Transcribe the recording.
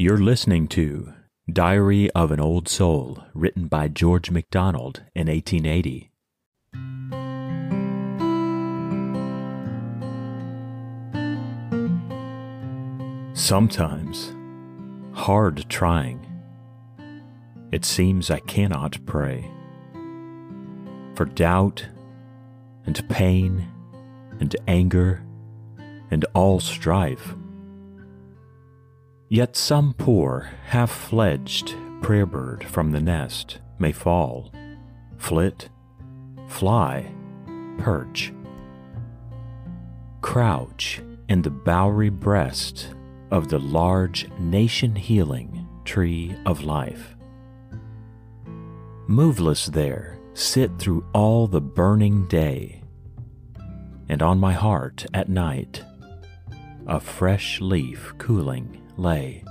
You're listening to Diary of an Old Soul, written by George MacDonald in 1880. Sometimes, hard trying, it seems I cannot pray. For doubt and pain and anger and all strife. Yet some poor, half fledged prayer bird from the nest may fall, flit, fly, perch, crouch in the bowery breast of the large nation healing tree of life. Moveless there, sit through all the burning day, and on my heart at night a fresh leaf cooling lay.